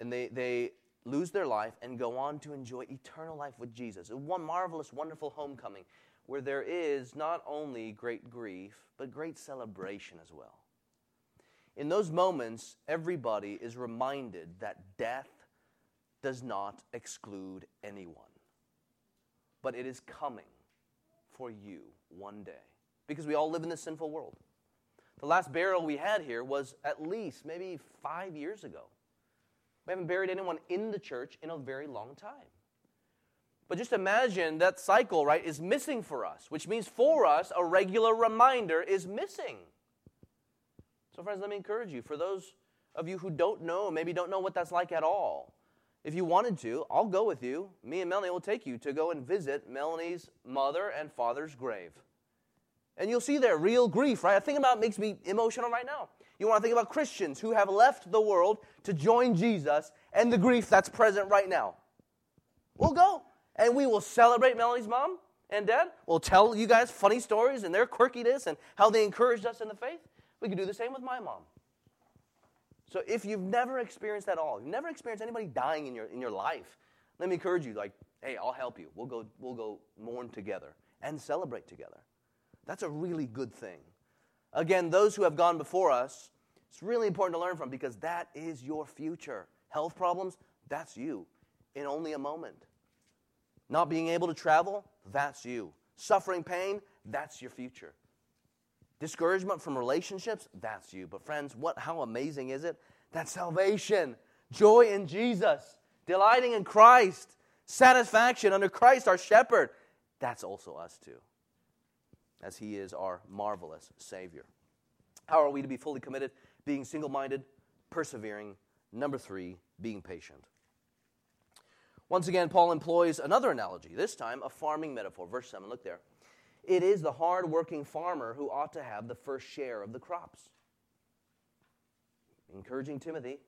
And they, they lose their life and go on to enjoy eternal life with Jesus. One marvelous, wonderful homecoming where there is not only great grief, but great celebration as well. In those moments, everybody is reminded that death does not exclude anyone, but it is coming for you one day because we all live in this sinful world. The last burial we had here was at least maybe five years ago. We haven't buried anyone in the church in a very long time. But just imagine that cycle, right, is missing for us, which means for us, a regular reminder is missing. So, friends, let me encourage you. For those of you who don't know, maybe don't know what that's like at all, if you wanted to, I'll go with you. Me and Melanie will take you to go and visit Melanie's mother and father's grave. And you'll see there real grief, right? I think about makes me emotional right now. You want to think about Christians who have left the world to join Jesus and the grief that's present right now. We'll go and we will celebrate Melanie's mom and dad. We'll tell you guys funny stories and their quirkiness and how they encouraged us in the faith. We could do the same with my mom. So if you've never experienced that at all, you've never experienced anybody dying in your, in your life, let me encourage you, like, hey, I'll help you. We'll go, we'll go mourn together and celebrate together. That's a really good thing. Again, those who have gone before us, it's really important to learn from because that is your future. Health problems, that's you in only a moment. Not being able to travel, that's you. Suffering pain, that's your future. Discouragement from relationships, that's you. But friends, what how amazing is it? That salvation, joy in Jesus, delighting in Christ, satisfaction under Christ our shepherd, that's also us too as He is our marvelous Savior. How are we to be fully committed? Being single minded, persevering. Number three, being patient. Once again, Paul employs another analogy, this time a farming metaphor. Verse 7, look there. It is the hard-working farmer who ought to have the first share of the crops. Encouraging Timothy,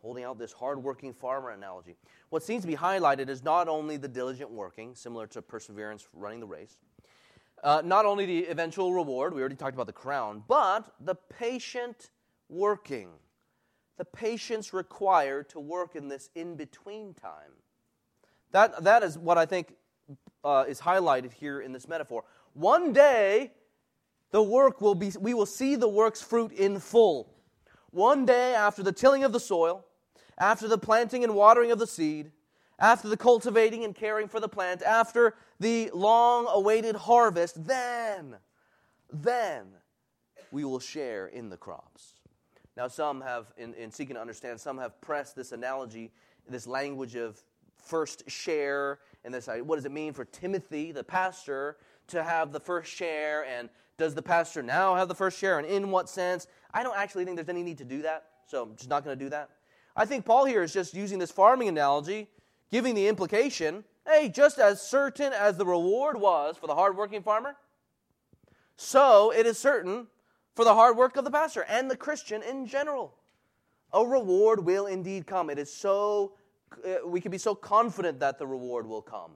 holding out this hard-working farmer analogy. What seems to be highlighted is not only the diligent working, similar to perseverance running the race, uh, not only the eventual reward, we already talked about the crown, but the patient working. The patience required to work in this in between time. That, that is what I think uh, is highlighted here in this metaphor. One day, the work will be, we will see the work's fruit in full. One day after the tilling of the soil, after the planting and watering of the seed, after the cultivating and caring for the plant, after the long awaited harvest, then, then we will share in the crops. Now, some have, in, in seeking to understand, some have pressed this analogy, this language of first share, and this what does it mean for Timothy, the pastor, to have the first share, and does the pastor now have the first share, and in what sense? I don't actually think there's any need to do that, so I'm just not going to do that. I think Paul here is just using this farming analogy giving the implication hey, just as certain as the reward was for the hardworking farmer, so it is certain for the hard work of the pastor and the Christian in general. A reward will indeed come. It is so, uh, we can be so confident that the reward will come.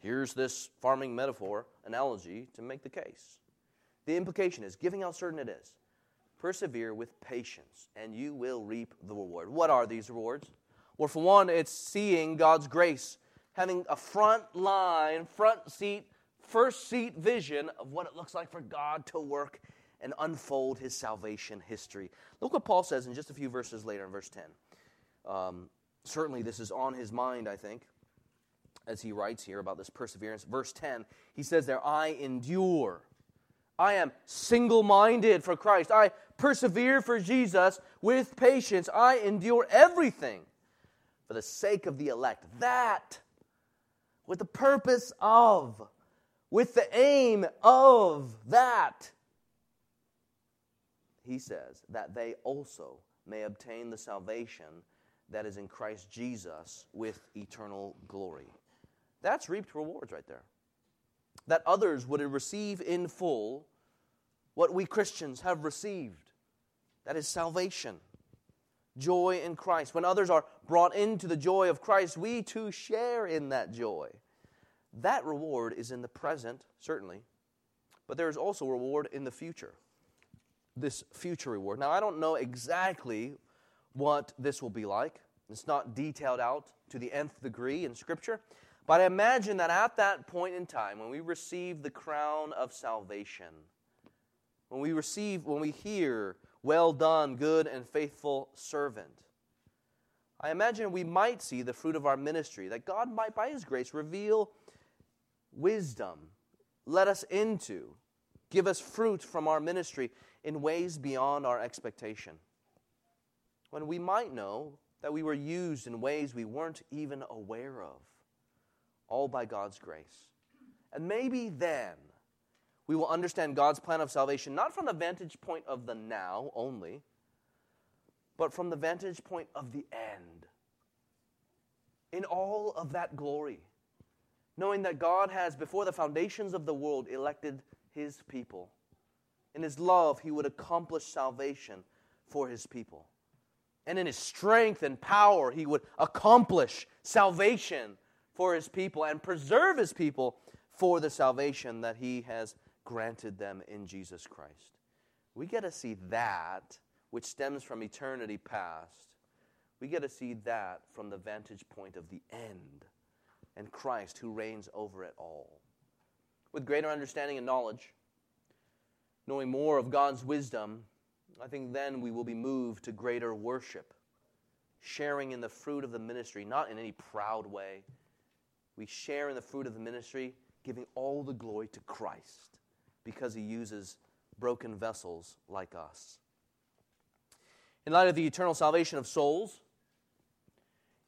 Here's this farming metaphor, analogy to make the case. The implication is giving how certain it is. Persevere with patience, and you will reap the reward. What are these rewards? Well, for one, it's seeing God's grace, having a front line, front seat, first seat vision of what it looks like for God to work and unfold his salvation history. Look what Paul says in just a few verses later in verse 10. Um, certainly, this is on his mind, I think. as he writes here about this perseverance. Verse 10, he says there, I endure. I am single minded for Christ. I persevere for Jesus with patience. I endure everything for the sake of the elect. That, with the purpose of, with the aim of that, he says, that they also may obtain the salvation that is in Christ Jesus with eternal glory. That's reaped rewards right there. That others would receive in full what we Christians have received. That is salvation, joy in Christ. When others are brought into the joy of Christ, we too share in that joy. That reward is in the present, certainly, but there is also reward in the future. This future reward. Now, I don't know exactly what this will be like. It's not detailed out to the nth degree in Scripture. But I imagine that at that point in time, when we receive the crown of salvation, when we receive, when we hear, well done, good and faithful servant, I imagine we might see the fruit of our ministry, that God might, by His grace, reveal wisdom, let us into, give us fruit from our ministry in ways beyond our expectation. When we might know that we were used in ways we weren't even aware of all by God's grace. And maybe then we will understand God's plan of salvation not from the vantage point of the now only, but from the vantage point of the end. In all of that glory, knowing that God has, before the foundations of the world, elected his people. In his love, he would accomplish salvation for his people. And in his strength and power, he would accomplish salvation for his people and preserve his people for the salvation that he has granted them in Jesus Christ. We get to see that, which stems from eternity past. We get to see that from the vantage point of the end and Christ who reigns over it all. With greater understanding and knowledge, knowing more of God's wisdom, I think then we will be moved to greater worship, sharing in the fruit of the ministry, not in any proud way we share in the fruit of the ministry, giving all the glory to Christ because he uses broken vessels like us. In light of the eternal salvation of souls,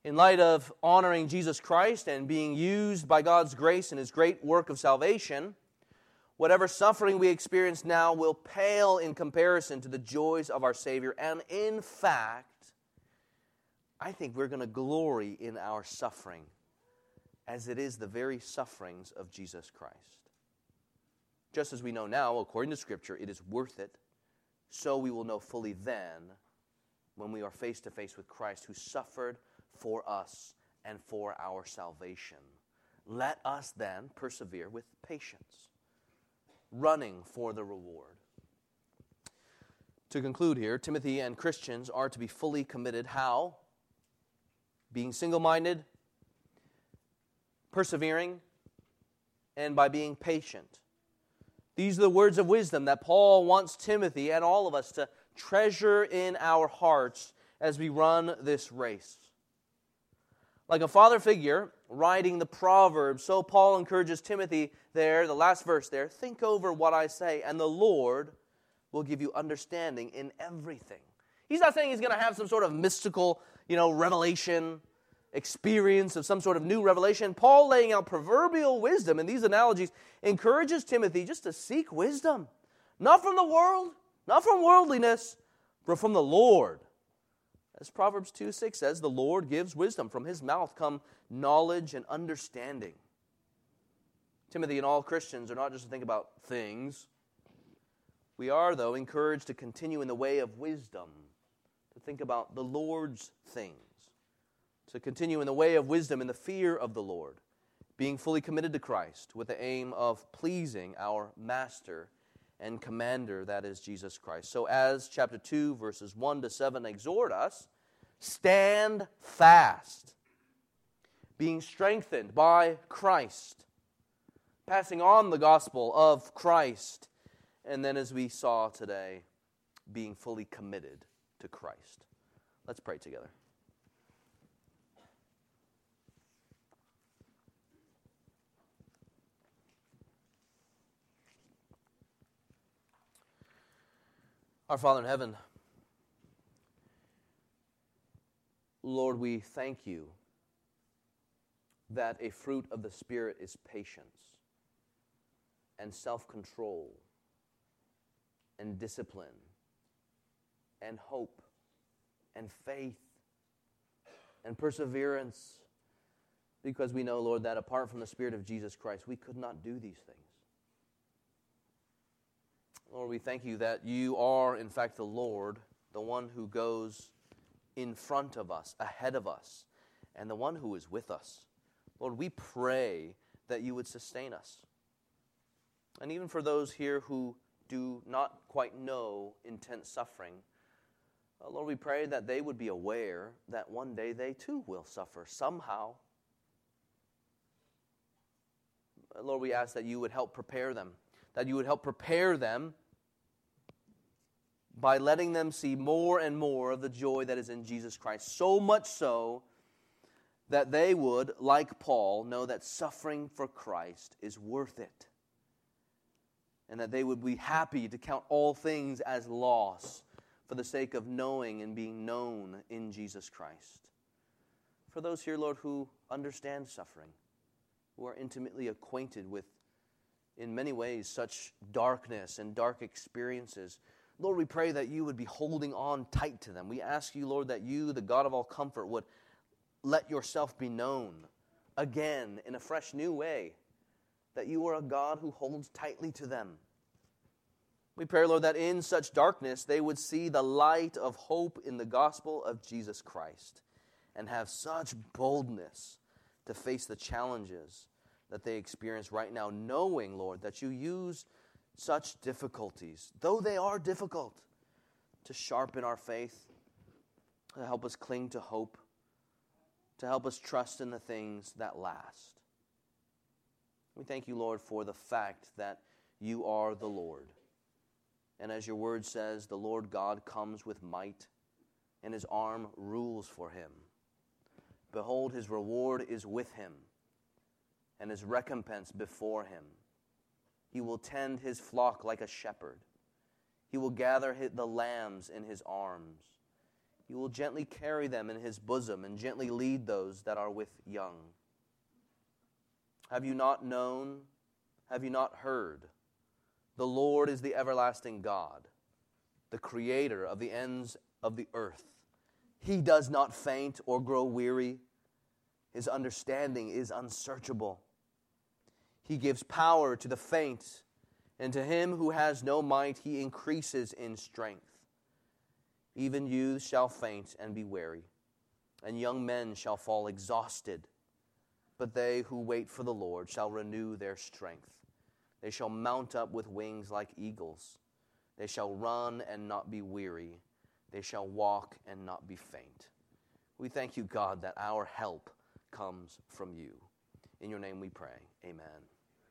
in light of honoring Jesus Christ and being used by God's grace in his great work of salvation, whatever suffering we experience now will pale in comparison to the joys of our Savior. And in fact, I think we're going to glory in our suffering as it is the very sufferings of Jesus Christ. Just as we know now, according to Scripture, it is worth it, so we will know fully then when we are face to face with Christ who suffered for us and for our salvation. Let us then persevere with patience, running for the reward. To conclude here, Timothy and Christians are to be fully committed. How? Being single minded, persevering, and by being patient. These are the words of wisdom that Paul wants Timothy and all of us to treasure in our hearts as we run this race. Like a father figure writing the Proverbs, so Paul encourages Timothy there, the last verse there think over what I say, and the Lord will give you understanding in everything. He's not saying he's going to have some sort of mystical, you know, revelation experience of some sort of new revelation. Paul, laying out proverbial wisdom in these analogies, encourages Timothy just to seek wisdom, not from the world, not from worldliness, but from the Lord. As Proverbs 2 6 says, the Lord gives wisdom. From his mouth come knowledge and understanding. Timothy and all Christians are not just to think about things. We are, though, encouraged to continue in the way of wisdom, to think about the Lord's things to continue in the way of wisdom and the fear of the Lord, being fully committed to Christ with the aim of pleasing our Master and Commander, that is Jesus Christ. So, as chapter 2, verses 1 to 7 exhort us, stand fast, being strengthened by Christ, passing on the gospel of Christ, and then, as we saw today, being fully committed to Christ. Let's pray together. Our Father in heaven, Lord, we thank you that a fruit of the Spirit is patience and self control and discipline and hope and faith and perseverance because we know, Lord, that apart from the Spirit of Jesus Christ, we could not do these things. Lord, we thank you that you are, in fact, the Lord, the one who goes in front of us, ahead of us, and the one who is with us. Lord, we pray that you would sustain us. And even for those here who do not quite know intense suffering, uh, Lord, we pray that they would be aware that one day they too will suffer somehow. Uh, Lord, we ask that you would help prepare them, that you would help prepare them by letting them see more and more of the joy that is in Jesus Christ. So much so that they would, like Paul, know that suffering for Christ is worth it. And that they would be happy to count all things as loss for the sake of knowing and being known in Jesus Christ. For those here, Lord, who understand suffering, who are intimately acquainted with, in many ways, such darkness and dark experiences, Lord, we pray that you would be holding on tight to them. We ask you, Lord, that you, the God of all comfort, would let yourself be known again in a fresh new way, that you are a God who holds tightly to them. We pray, Lord, that in such darkness they would see the light of hope in the gospel of Jesus Christ and have such boldness to face the challenges that they experience right now, knowing, Lord, that you use such difficulties, though they are difficult, to sharpen our faith, to help us cling to hope, to help us trust in the things that last. We thank you, Lord, for the fact that you are the Lord. And as your word says, the Lord God comes with might, and his arm rules for him. Behold, his reward is with him, and his recompense before him. He will tend his flock like a shepherd. He will gather the lambs in his arms. He will gently carry them in his bosom and gently lead those that are with young. Have you not known? Have you not heard? The Lord is the everlasting God, the creator of the ends of the earth. He does not faint or grow weary. His understanding is unsearchable. He gives power to the faint, and to him who has no might, he increases in strength. Even youths shall faint and be weary, and young men shall fall exhausted. But they who wait for the Lord shall renew their strength. They shall mount up with wings like eagles. They shall run and not be weary. They shall walk and not be faint. We thank you, God, that our help comes from you. In your name we pray. Amen.